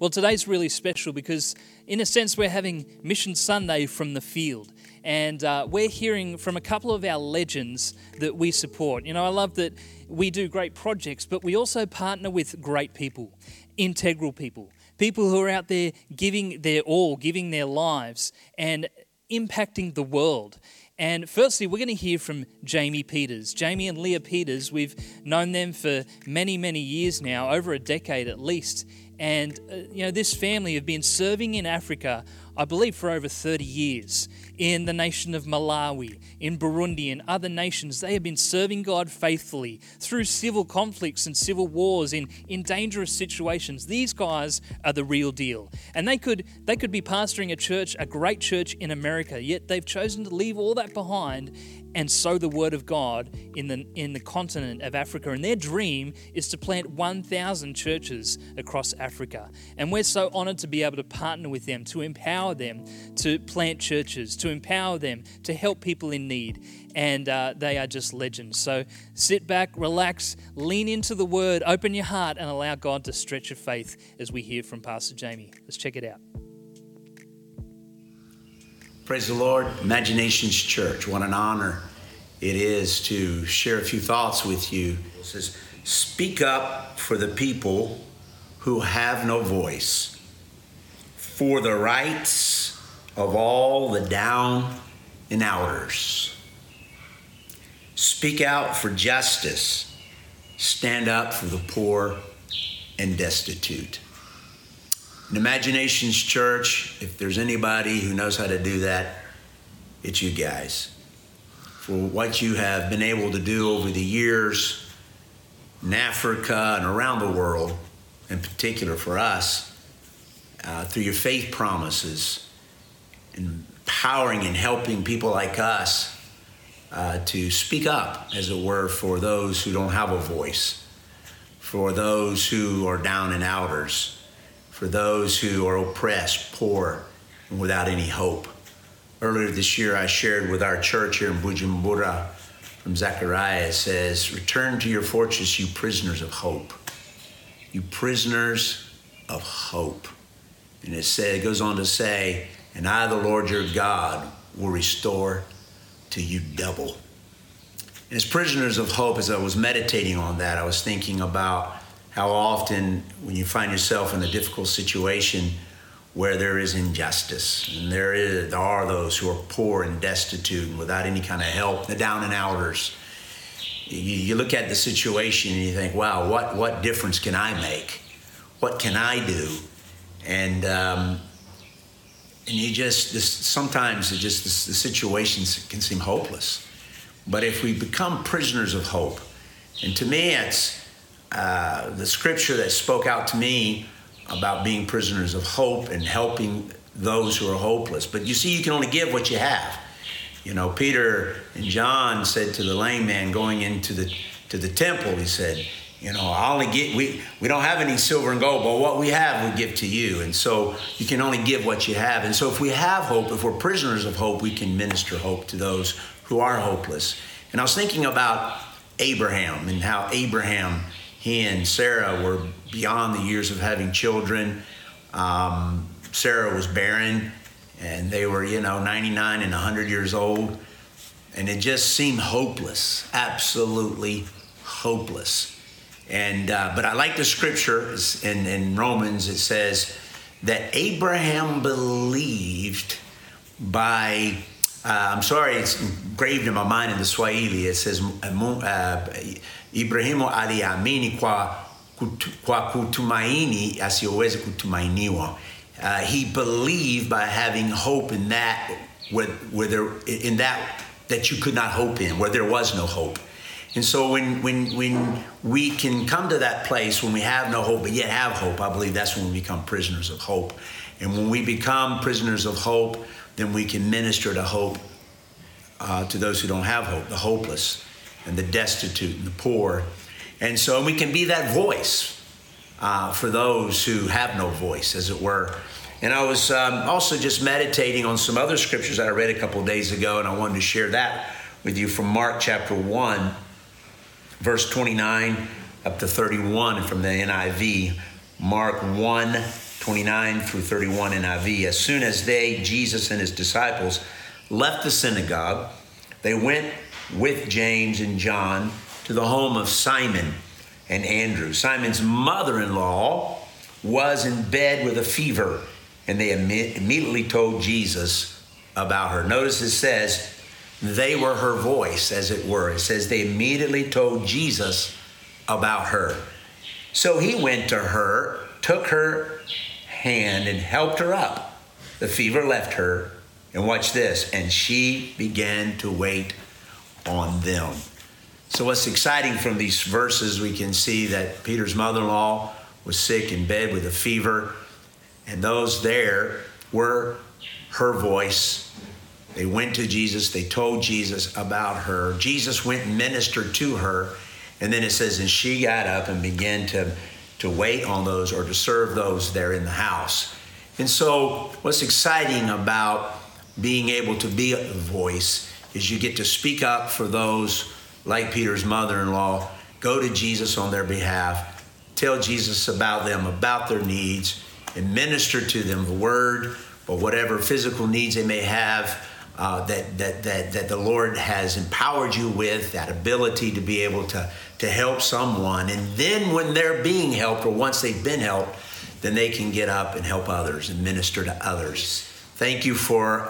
Well, today's really special because, in a sense, we're having Mission Sunday from the field. And uh, we're hearing from a couple of our legends that we support. You know, I love that we do great projects, but we also partner with great people, integral people, people who are out there giving their all, giving their lives, and impacting the world. And firstly, we're going to hear from Jamie Peters. Jamie and Leah Peters, we've known them for many, many years now, over a decade at least. And, uh, you know, this family have been serving in Africa, I believe, for over 30 years in the nation of Malawi, in Burundi, and other nations. They have been serving God faithfully through civil conflicts and civil wars in, in dangerous situations. These guys are the real deal. And they could, they could be pastoring a church, a great church in America, yet they've chosen to leave all that behind and sow the word of God in the, in the continent of Africa. And their dream is to plant 1,000 churches across Africa. And we're so honored to be able to partner with them, to empower them to plant churches, to empower them, to help people in need. And uh, they are just legends. So sit back, relax, lean into the word, open your heart, and allow God to stretch your faith as we hear from Pastor Jamie. Let's check it out. Praise the Lord. Imaginations Church, what an honor it is to share a few thoughts with you. It says, Speak up for the people who have no voice, for the rights of all the down and outers. Speak out for justice. Stand up for the poor and destitute. In Imaginations Church, if there's anybody who knows how to do that, it's you guys. For what you have been able to do over the years in Africa and around the world, in particular for us, uh, through your faith promises, empowering and helping people like us uh, to speak up, as it were, for those who don't have a voice, for those who are down and outers for those who are oppressed, poor, and without any hope. Earlier this year, I shared with our church here in Bujumbura from Zechariah. It says, Return to your fortress, you prisoners of hope. You prisoners of hope. And it, said, it goes on to say, And I, the Lord your God, will restore to you double. And as prisoners of hope, as I was meditating on that, I was thinking about how often when you find yourself in a difficult situation where there is injustice and there is there are those who are poor and destitute and without any kind of help the down and outers. You, you look at the situation and you think wow what what difference can i make? What can i do? And um, and you just this, sometimes just this, the situations can seem hopeless. But if we become prisoners of hope and to me it's uh, the scripture that spoke out to me about being prisoners of hope and helping those who are hopeless. But you see, you can only give what you have. You know, Peter and John said to the lame man going into the to the temple, he said, you know, I only get we we don't have any silver and gold, but what we have we give to you. And so you can only give what you have. And so if we have hope, if we're prisoners of hope, we can minister hope to those who are hopeless. And I was thinking about Abraham and how Abraham he and Sarah were beyond the years of having children. Um, Sarah was barren, and they were, you know, 99 and 100 years old. And it just seemed hopeless, absolutely hopeless. And uh, but I like the scripture in, in Romans. It says that Abraham believed by. Uh, I'm sorry, it's engraved in my mind in the Swahili. It says uh, Ibrahimu aliamini kwa, kutu, kwa kutumaini asiyoweza kutumainiwa. Uh, he believed by having hope in that where, where there, in that that you could not hope in, where there was no hope. And so when, when, when we can come to that place when we have no hope, but yet have hope, I believe that's when we become prisoners of hope. And when we become prisoners of hope, then we can minister to hope uh, to those who don't have hope, the hopeless and the destitute and the poor. And so we can be that voice uh, for those who have no voice, as it were. And I was um, also just meditating on some other scriptures that I read a couple days ago, and I wanted to share that with you from Mark chapter 1, verse 29 up to 31 from the NIV. Mark 1, 29 through 31 NIV. As soon as they, Jesus and his disciples, left the synagogue, they went with James and John to the home of Simon and Andrew. Simon's mother in law was in bed with a fever, and they immediately told Jesus about her. Notice it says, they were her voice, as it were. It says they immediately told Jesus about her. So he went to her, took her hand, and helped her up. The fever left her, and watch this, and she began to wait on them. So, what's exciting from these verses, we can see that Peter's mother in law was sick in bed with a fever, and those there were her voice. They went to Jesus, they told Jesus about her. Jesus went and ministered to her, and then it says, and she got up and began to, to wait on those or to serve those there in the house. And so, what's exciting about being able to be a voice is you get to speak up for those like Peter's mother in law, go to Jesus on their behalf, tell Jesus about them, about their needs, and minister to them the word or whatever physical needs they may have. Uh, that, that, that, that the Lord has empowered you with, that ability to be able to, to help someone. And then when they're being helped, or once they've been helped, then they can get up and help others and minister to others. Thank you for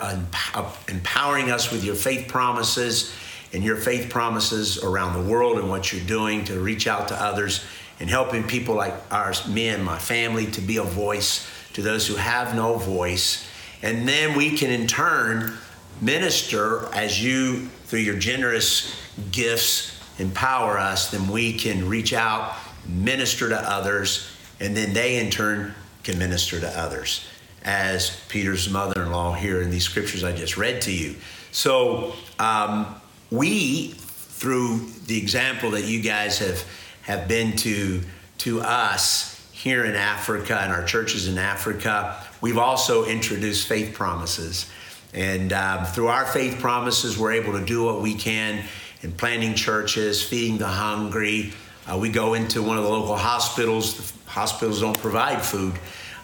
empowering us with your faith promises and your faith promises around the world and what you're doing to reach out to others and helping people like ours, me and my family, to be a voice to those who have no voice. And then we can in turn minister as you, through your generous gifts, empower us, then we can reach out, minister to others, and then they in turn can minister to others, as Peter's mother in law here in these scriptures I just read to you. So, um, we, through the example that you guys have, have been to, to us here in Africa and our churches in Africa, we've also introduced faith promises. And um, through our faith promises, we're able to do what we can in planting churches, feeding the hungry. Uh, we go into one of the local hospitals. The hospitals don't provide food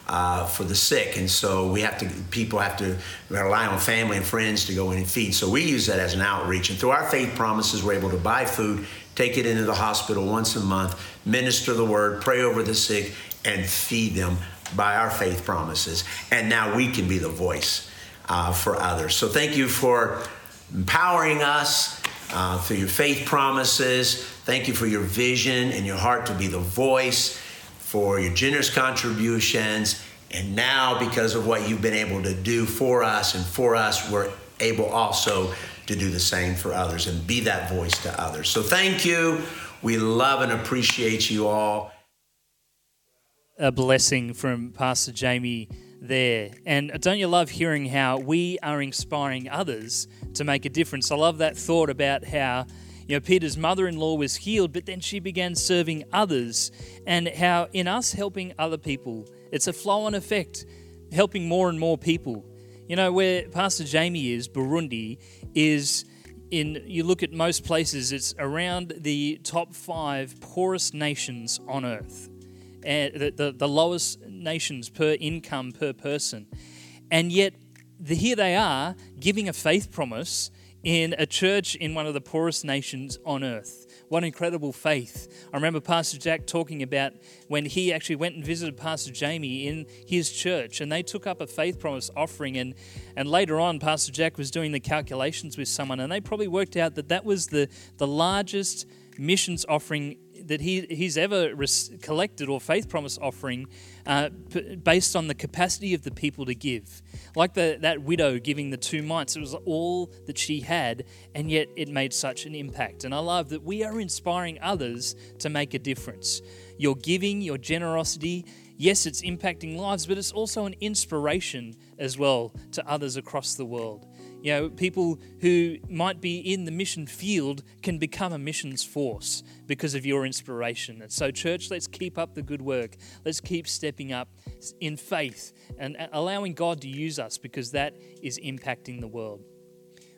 uh, for the sick, and so we have to. People have to rely on family and friends to go in and feed. So we use that as an outreach, and through our faith promises, we're able to buy food, take it into the hospital once a month, minister the word, pray over the sick, and feed them by our faith promises. And now we can be the voice uh, for others. So thank you for empowering us uh, through your faith promises. Thank you for your vision and your heart to be the voice for your generous contributions. And now, because of what you've been able to do for us and for us, we're able also to do the same for others and be that voice to others. So, thank you. We love and appreciate you all. A blessing from Pastor Jamie there. And don't you love hearing how we are inspiring others to make a difference? I love that thought about how you know, Peter's mother in law was healed, but then she began serving others, and how in us helping other people, it's a flow on effect, helping more and more people. You know, where Pastor Jamie is, Burundi, is in, you look at most places, it's around the top five poorest nations on earth, and the, the, the lowest nations per income per person. And yet, the, here they are giving a faith promise in a church in one of the poorest nations on earth. What incredible faith. I remember Pastor Jack talking about when he actually went and visited Pastor Jamie in his church and they took up a faith promise offering. And, and later on, Pastor Jack was doing the calculations with someone and they probably worked out that that was the, the largest missions offering that he, he's ever res- collected or faith promise offering uh, based on the capacity of the people to give. Like the, that widow giving the two mites, it was all that she had, and yet it made such an impact. And I love that we are inspiring others to make a difference. Your giving, your generosity, yes, it's impacting lives, but it's also an inspiration as well to others across the world. You know, people who might be in the mission field can become a missions force because of your inspiration. And so, church, let's keep up the good work. Let's keep stepping up in faith and allowing God to use us because that is impacting the world.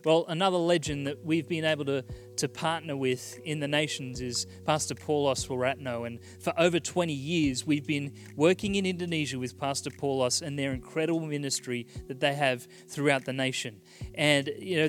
Well, another legend that we've been able to, to partner with in the nations is Pastor Paulus Wiratno. And for over 20 years, we've been working in Indonesia with Pastor Paulos and their incredible ministry that they have throughout the nation. And, you know,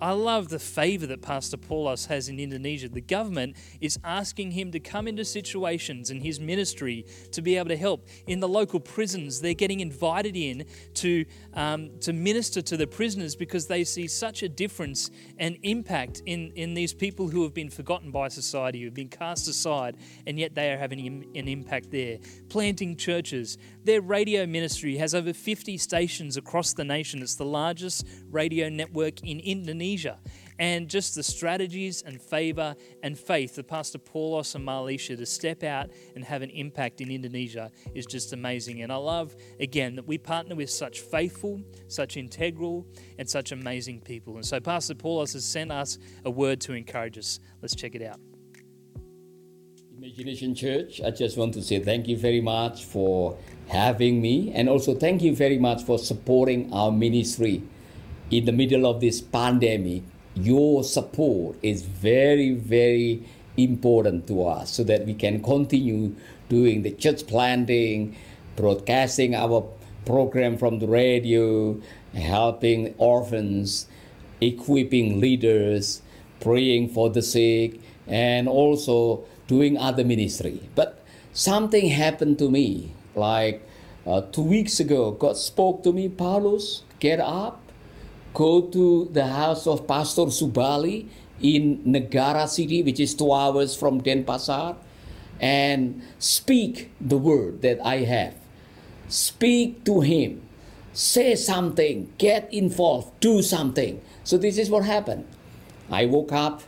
I love the favor that Pastor Paulus has in Indonesia. The government is asking him to come into situations in his ministry to be able to help. In the local prisons, they're getting invited in to, um, to minister to the prisoners because they see such a difference and impact in, in these people who have been forgotten by society, who have been cast aside, and yet they are having an impact there. Planting churches. Their radio ministry has over 50 stations across the nation. It's the largest radio network in Indonesia. And just the strategies and favor and faith that Pastor Paulus and Marlisha to step out and have an impact in Indonesia is just amazing. And I love, again, that we partner with such faithful, such integral, and such amazing people. And so Pastor Paulus has sent us a word to encourage us. Let's check it out. Imagination Church, I just want to say thank you very much for having me and also thank you very much for supporting our ministry. In the middle of this pandemic, your support is very, very important to us so that we can continue doing the church planting, broadcasting our program from the radio, helping orphans, equipping leaders, praying for the sick, and also doing other ministry. But something happened to me. Like uh, two weeks ago, God spoke to me, Paulus, get up go to the house of Pastor Subali in Negara City, which is two hours from Denpasar, and speak the word that I have. Speak to him. Say something. Get involved. Do something. So this is what happened. I woke up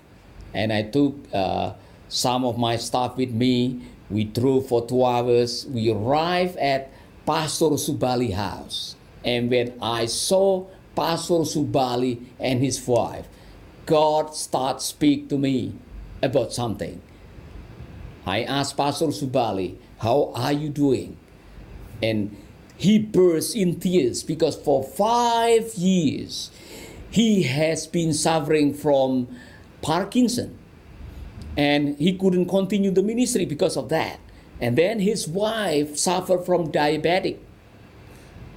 and I took uh, some of my stuff with me. We drove for two hours. We arrived at Pastor Subali house. And when I saw Pastor Subali and his wife, God started speak to me about something. I asked Pastor Subali, how are you doing? And he burst in tears because for five years he has been suffering from Parkinson and he couldn't continue the ministry because of that. And then his wife suffered from diabetic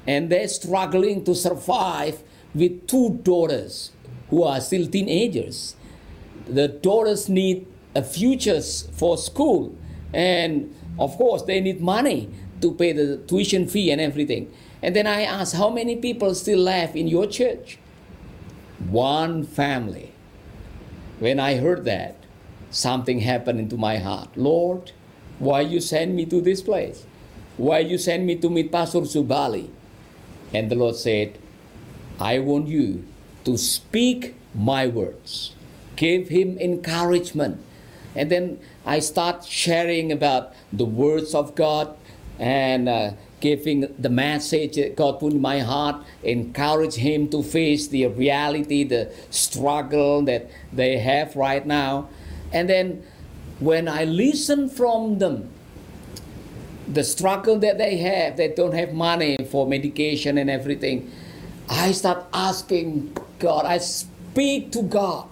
and they're struggling to survive with two daughters who are still teenagers. The daughters need a futures for school, and of course, they need money to pay the tuition fee and everything. And then I asked, How many people still left in your church? One family. When I heard that, something happened into my heart. Lord, why you send me to this place? Why you send me to meet Pastor Subali? And the Lord said, I want you to speak my words, give him encouragement. And then I start sharing about the words of God and uh, giving the message that God put in my heart, encourage him to face the reality, the struggle that they have right now. And then when I listen from them, the struggle that they have, they don't have money for medication and everything I start asking God, I speak to God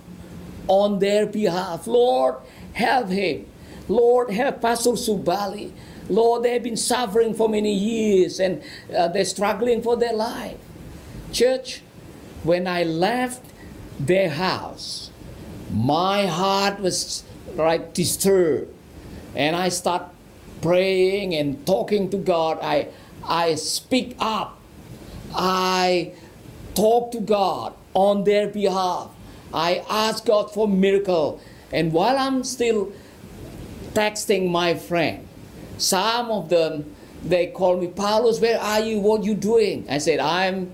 on their behalf. Lord, help him. Lord, help Pastor Subali. Lord, they've been suffering for many years and uh, they're struggling for their life. Church, when I left their house, my heart was like disturbed. And I start praying and talking to God. I, I speak up. I talk to God on their behalf. I ask God for miracle. And while I'm still texting my friend, some of them they call me, Paulus, where are you? What are you doing? I said, I'm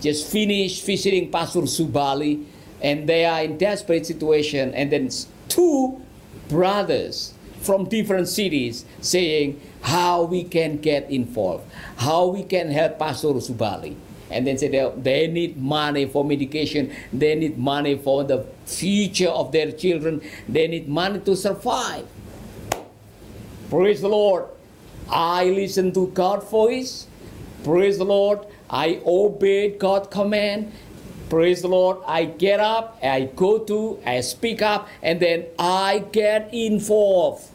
just finished visiting Pastor Subali, and they are in desperate situation. And then two brothers from different cities saying how we can get involved, how we can help Pastor Subali and then say they, need money for medication, they need money for the future of their children, they need money to survive. Praise the Lord. I listen to God's voice. Praise the Lord. I obeyed God's command. Praise the Lord. I get up, I go to, I speak up, and then I get involved.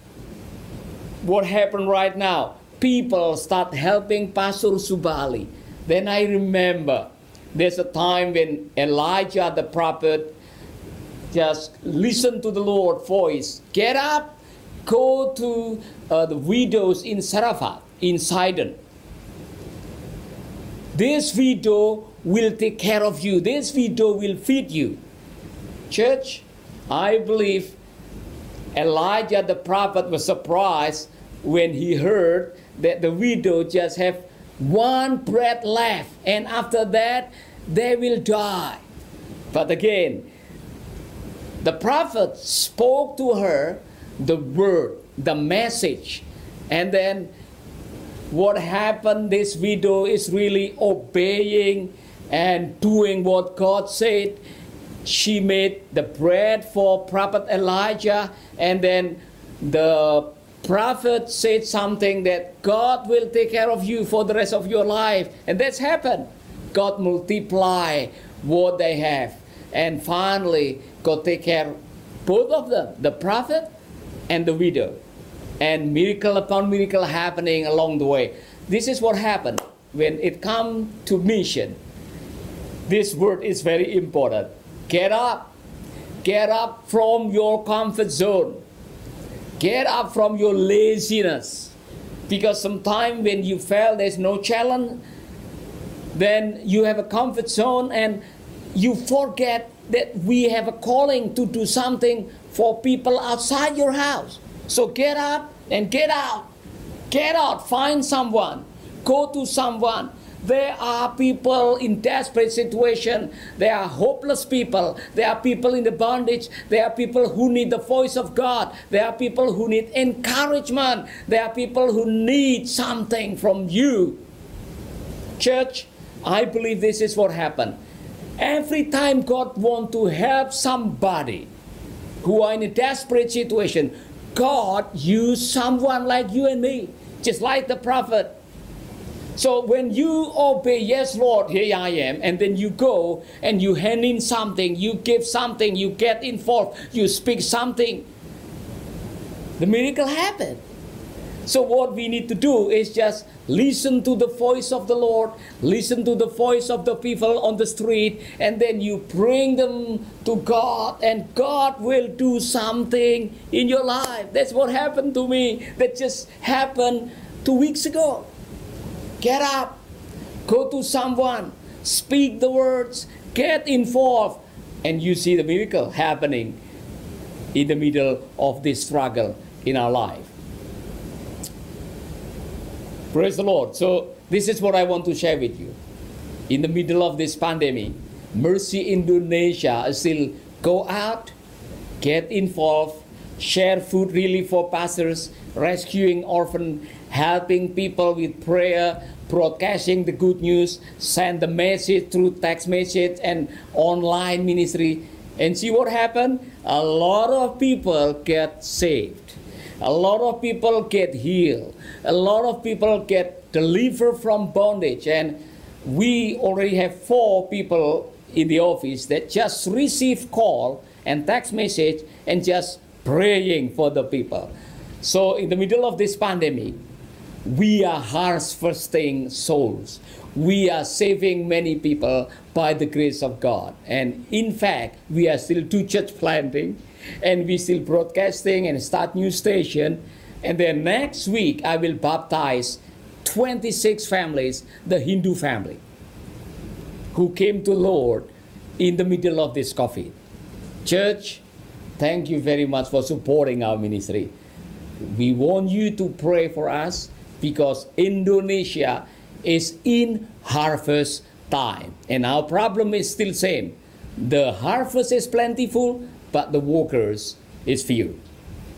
What happened right now? People start helping Pastor Subali. Then I remember there's a time when Elijah the prophet just listened to the Lord's voice. Get up, go to uh, the widows in Sarafat, in Sidon. This widow will take care of you. This widow will feed you. Church, I believe Elijah the prophet was surprised when he heard that the widow just have one breath left and after that they will die. But again, the prophet spoke to her the word, the message, and then what happened? This widow is really obeying and doing what God said. She made the bread for prophet Elijah, and then the prophet said something that God will take care of you for the rest of your life. And that's happened. God multiply what they have. And finally, God take care both of them, the prophet and the widow. And miracle upon miracle happening along the way. This is what happened when it comes to mission. This word is very important. Get up. Get up from your comfort zone. Get up from your laziness. Because sometimes when you feel there's no challenge, then you have a comfort zone and you forget that we have a calling to do something for people outside your house. So get up and get out. Get out, find someone, go to someone. There are people in desperate situation. There are hopeless people. There are people in the bondage. There are people who need the voice of God. There are people who need encouragement. There are people who need something from you. Church, I believe this is what happened. Every time God wants to help somebody who are in a desperate situation, God used someone like you and me, just like the prophet. So when you obey, yes, Lord, here I am, and then you go and you hand in something, you give something, you get involved, you speak something, the miracle happened. So what we need to do is just listen to the voice of the Lord, listen to the voice of the people on the street, and then you bring them to God, and God will do something in your life. That's what happened to me. That just happened two weeks ago. Get up, go to someone, speak the words, get involved, and you see the miracle happening in the middle of this struggle in our life. Praise the Lord. So, this is what I want to share with you. In the middle of this pandemic, Mercy Indonesia still go out, get involved, share food relief for pastors, rescuing orphan, helping people with prayer, broadcasting the good news, send the message through text message and online ministry. And see what happened? A lot of people get saved. A lot of people get healed. A lot of people get delivered from bondage. And we already have four people in the office that just receive call and text message and just praying for the people. So in the middle of this pandemic, we are harvesting souls. We are saving many people by the grace of God. And in fact, we are still two church planting and we still broadcasting and start new station. And then next week, I will baptize 26 families, the Hindu family, who came to Lord in the middle of this COVID. Church, thank you very much for supporting our ministry. We want you to pray for us because Indonesia is in harvest time. And our problem is still same. The harvest is plentiful, but the workers is few.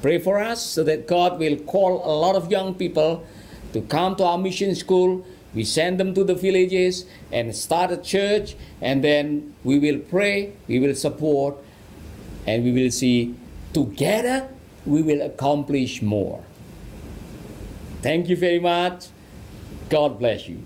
Pray for us so that God will call a lot of young people to come to our mission school. We send them to the villages and start a church, and then we will pray, we will support, and we will see together we will accomplish more. Thank you very much. God bless you.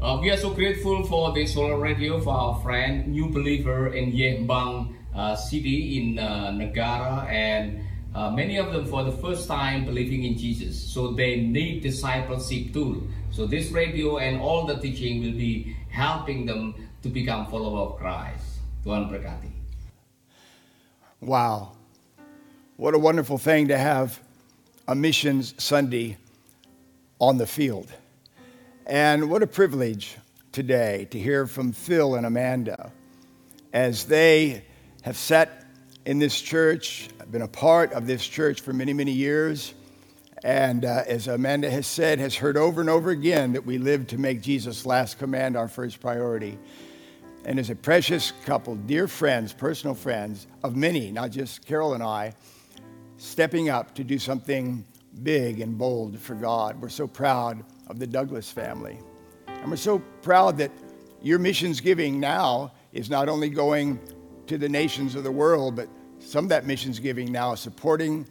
Uh, we are so grateful for the solar radio for our friend, new believer in Yehbang uh, city in uh, Negara, and uh, many of them for the first time believing in Jesus. So they need discipleship tool. So this radio and all the teaching will be helping them to become follower of Christ. Tuhan berkati. Wow. What a wonderful thing to have a missions Sunday on the field. And what a privilege today to hear from Phil and Amanda as they have sat in this church, been a part of this church for many, many years. And uh, as Amanda has said, has heard over and over again that we live to make Jesus' last command our first priority. And as a precious couple, dear friends, personal friends of many, not just Carol and I, stepping up to do something big and bold for God. We're so proud of the Douglas family. And we're so proud that your missions giving now is not only going to the nations of the world, but some of that missions giving now is supporting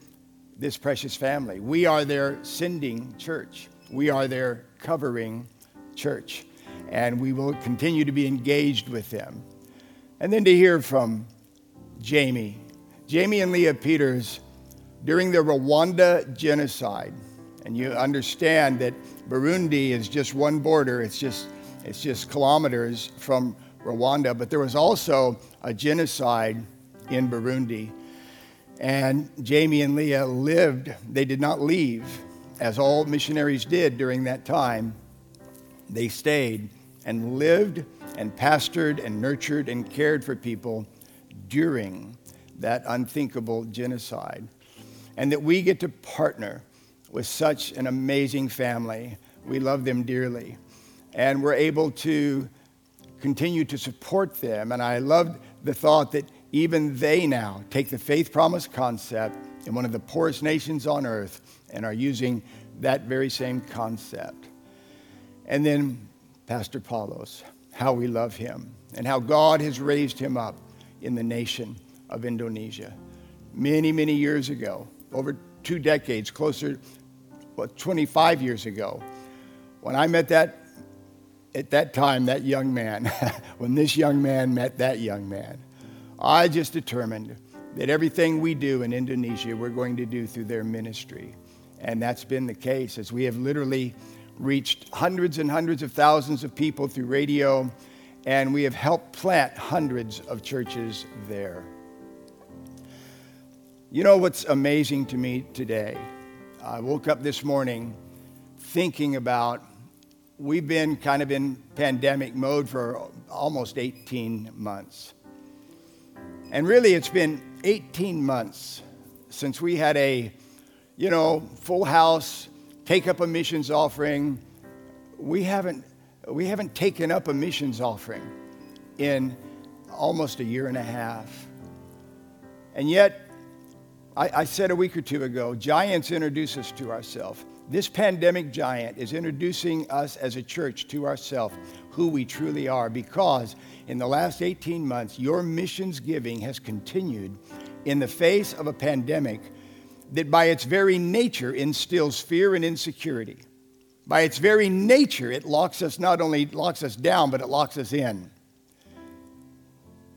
this precious family. We are their sending church. We are their covering church. And we will continue to be engaged with them. And then to hear from Jamie. Jamie and Leah Peters during the Rwanda genocide. And you understand that Burundi is just one border, it's just, it's just kilometers from Rwanda, but there was also a genocide in Burundi. And Jamie and Leah lived, they did not leave, as all missionaries did during that time. They stayed and lived and pastored and nurtured and cared for people during that unthinkable genocide and that we get to partner with such an amazing family. We love them dearly. And we're able to continue to support them. And I love the thought that even they now take the faith promise concept in one of the poorest nations on earth and are using that very same concept. And then Pastor Paulus, how we love him and how God has raised him up in the nation of Indonesia. Many, many years ago, over two decades, closer, well, 25 years ago, when I met that, at that time, that young man, when this young man met that young man, I just determined that everything we do in Indonesia, we're going to do through their ministry. And that's been the case as we have literally reached hundreds and hundreds of thousands of people through radio, and we have helped plant hundreds of churches there. You know what's amazing to me today? I woke up this morning thinking about we've been kind of in pandemic mode for almost 18 months. And really, it's been 18 months since we had a, you know, full house, take up a missions offering. We haven't, we haven't taken up a missions offering in almost a year and a half. And yet, I, I said a week or two ago giants introduce us to ourselves. This pandemic giant is introducing us as a church to ourselves, who we truly are, because in the last 18 months, your missions giving has continued in the face of a pandemic that, by its very nature, instills fear and insecurity. By its very nature, it locks us not only locks us down, but it locks us in.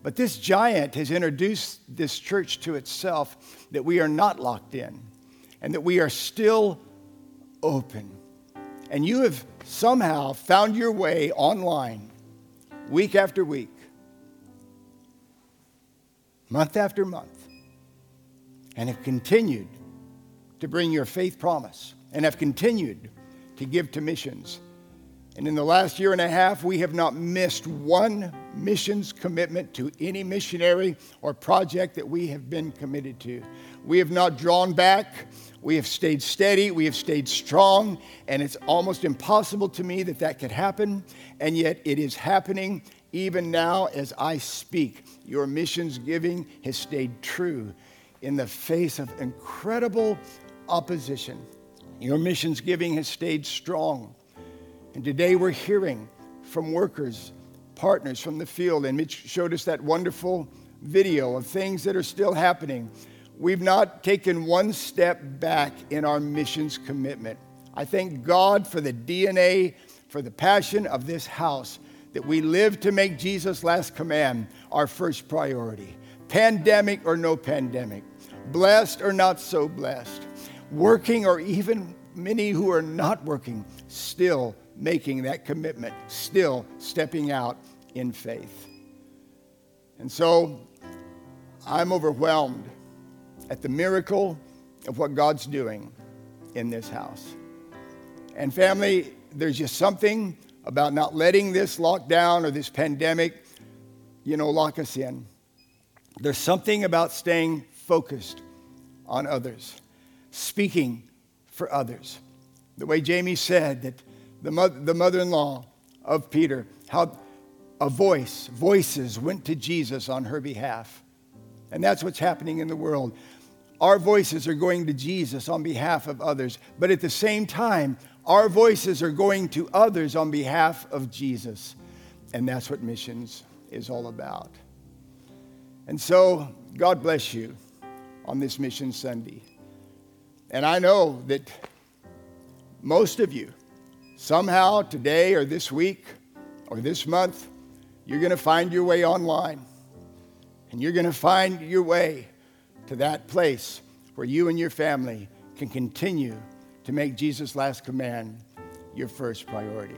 But this giant has introduced this church to itself that we are not locked in and that we are still open. And you have somehow found your way online week after week, month after month, and have continued to bring your faith promise and have continued to give to missions and in the last year and a half, we have not missed one missions commitment to any missionary or project that we have been committed to. We have not drawn back. We have stayed steady. We have stayed strong. And it's almost impossible to me that that could happen. And yet it is happening even now as I speak. Your missions giving has stayed true in the face of incredible opposition. Your missions giving has stayed strong. And today we're hearing from workers, partners from the field, and Mitch showed us that wonderful video of things that are still happening. We've not taken one step back in our missions commitment. I thank God for the DNA for the passion of this house that we live to make Jesus' last command our first priority. Pandemic or no pandemic, blessed or not so blessed, working or even many who are not working, still making that commitment, still stepping out in faith. And so I'm overwhelmed at the miracle of what God's doing in this house. And family, there's just something about not letting this lockdown or this pandemic, you know, lock us in. There's something about staying focused on others, speaking for others. The way Jamie said that the, mother, the mother-in-law of Peter, how a voice, voices went to Jesus on her behalf. And that's what's happening in the world. Our voices are going to Jesus on behalf of others, but at the same time, our voices are going to others on behalf of Jesus. And that's what missions is all about. And so, God bless you on this Mission Sunday. And I know that most of you, somehow today or this week or this month, you're going to find your way online. And you're going to find your way to that place where you and your family can continue to make Jesus' last command your first priority.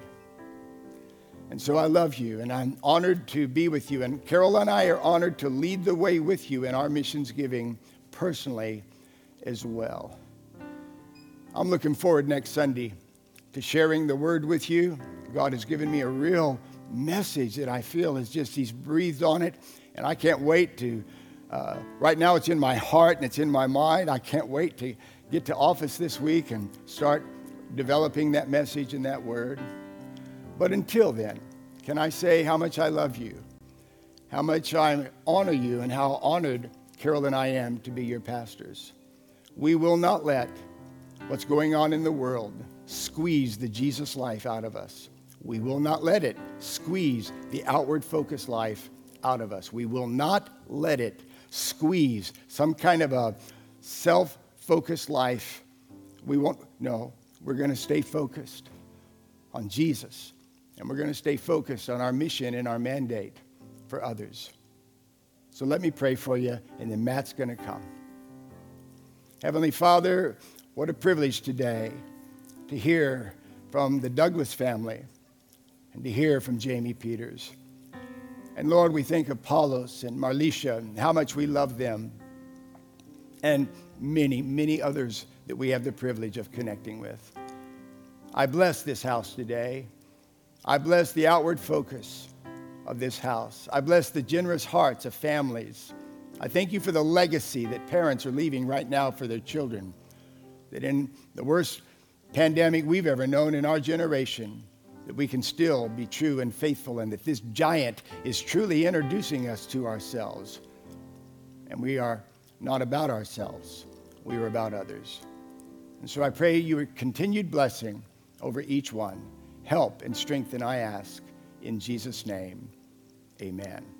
And so I love you, and I'm honored to be with you. And Carol and I are honored to lead the way with you in our missions giving personally as well. I'm looking forward next Sunday to sharing the word with you. God has given me a real message that I feel is just, He's breathed on it, and I can't wait to uh, right now, it's in my heart and it's in my mind. I can't wait to get to office this week and start developing that message and that word. But until then, can I say how much I love you, how much I honor you, and how honored Carol and I am to be your pastors? We will not let what's going on in the world squeeze the Jesus life out of us. We will not let it squeeze the outward focused life out of us. We will not let it squeeze, some kind of a self focused life. We won't, no, we're going to stay focused on Jesus. And we're going to stay focused on our mission and our mandate for others. So let me pray for you, and then Matt's going to come. Heavenly Father, what a privilege today to hear from the Douglas family and to hear from Jamie Peters. And Lord, we think of Paulus and Marlisha and how much we love them and many, many others that we have the privilege of connecting with. I bless this house today. I bless the outward focus of this house. I bless the generous hearts of families. I thank you for the legacy that parents are leaving right now for their children. That in the worst pandemic we've ever known in our generation, that we can still be true and faithful, and that this giant is truly introducing us to ourselves. And we are not about ourselves, we are about others. And so I pray your continued blessing over each one. Help and strengthen, I ask. In Jesus' name, amen.